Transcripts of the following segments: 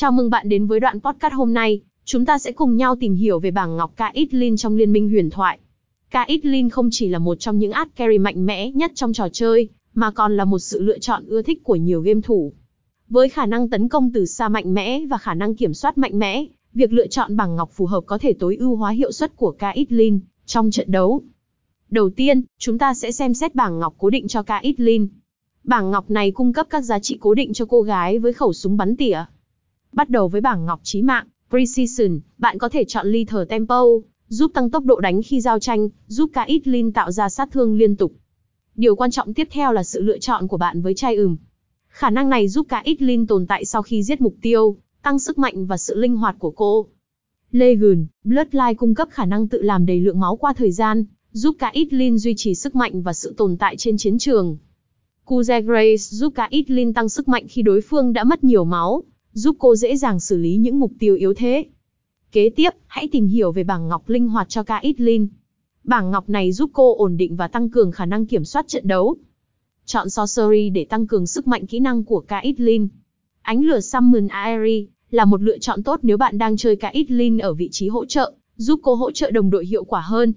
Chào mừng bạn đến với đoạn podcast hôm nay, chúng ta sẽ cùng nhau tìm hiểu về bảng ngọc Caitlyn trong Liên minh huyền thoại. Caitlyn không chỉ là một trong những át carry mạnh mẽ nhất trong trò chơi, mà còn là một sự lựa chọn ưa thích của nhiều game thủ. Với khả năng tấn công từ xa mạnh mẽ và khả năng kiểm soát mạnh mẽ, việc lựa chọn bảng ngọc phù hợp có thể tối ưu hóa hiệu suất của Caitlyn trong trận đấu. Đầu tiên, chúng ta sẽ xem xét bảng ngọc cố định cho Caitlyn. Bảng ngọc này cung cấp các giá trị cố định cho cô gái với khẩu súng bắn tỉa. Bắt đầu với bảng ngọc trí mạng, Precision, bạn có thể chọn ly thở Tempo, giúp tăng tốc độ đánh khi giao tranh, giúp Caitlyn tạo ra sát thương liên tục. Điều quan trọng tiếp theo là sự lựa chọn của bạn với chai ừm. Khả năng này giúp Caitlyn tồn tại sau khi giết mục tiêu, tăng sức mạnh và sự linh hoạt của cô. Legion, Bloodline cung cấp khả năng tự làm đầy lượng máu qua thời gian, giúp Caitlyn duy trì sức mạnh và sự tồn tại trên chiến trường. Kuze Grace giúp Caitlyn tăng sức mạnh khi đối phương đã mất nhiều máu, giúp cô dễ dàng xử lý những mục tiêu yếu thế. Kế tiếp, hãy tìm hiểu về bảng ngọc linh hoạt cho Caitlyn. Bảng ngọc này giúp cô ổn định và tăng cường khả năng kiểm soát trận đấu. Chọn Sorcery để tăng cường sức mạnh kỹ năng của Caitlyn. Ánh lửa Summon Aerie là một lựa chọn tốt nếu bạn đang chơi Caitlyn ở vị trí hỗ trợ, giúp cô hỗ trợ đồng đội hiệu quả hơn.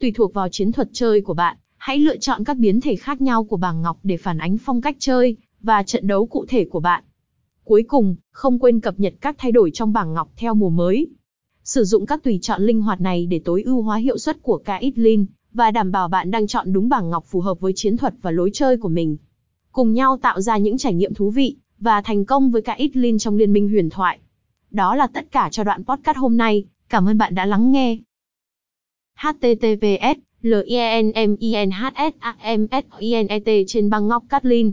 Tùy thuộc vào chiến thuật chơi của bạn, hãy lựa chọn các biến thể khác nhau của bảng ngọc để phản ánh phong cách chơi và trận đấu cụ thể của bạn. Cuối cùng, không quên cập nhật các thay đổi trong bảng ngọc theo mùa mới. Sử dụng các tùy chọn linh hoạt này để tối ưu hóa hiệu suất của Caitlyn và đảm bảo bạn đang chọn đúng bảng ngọc phù hợp với chiến thuật và lối chơi của mình. Cùng nhau tạo ra những trải nghiệm thú vị và thành công với Caitlyn trong liên minh huyền thoại. Đó là tất cả cho đoạn podcast hôm nay. Cảm ơn bạn đã lắng nghe. https linmenhsamet trên băng ngọc Catlin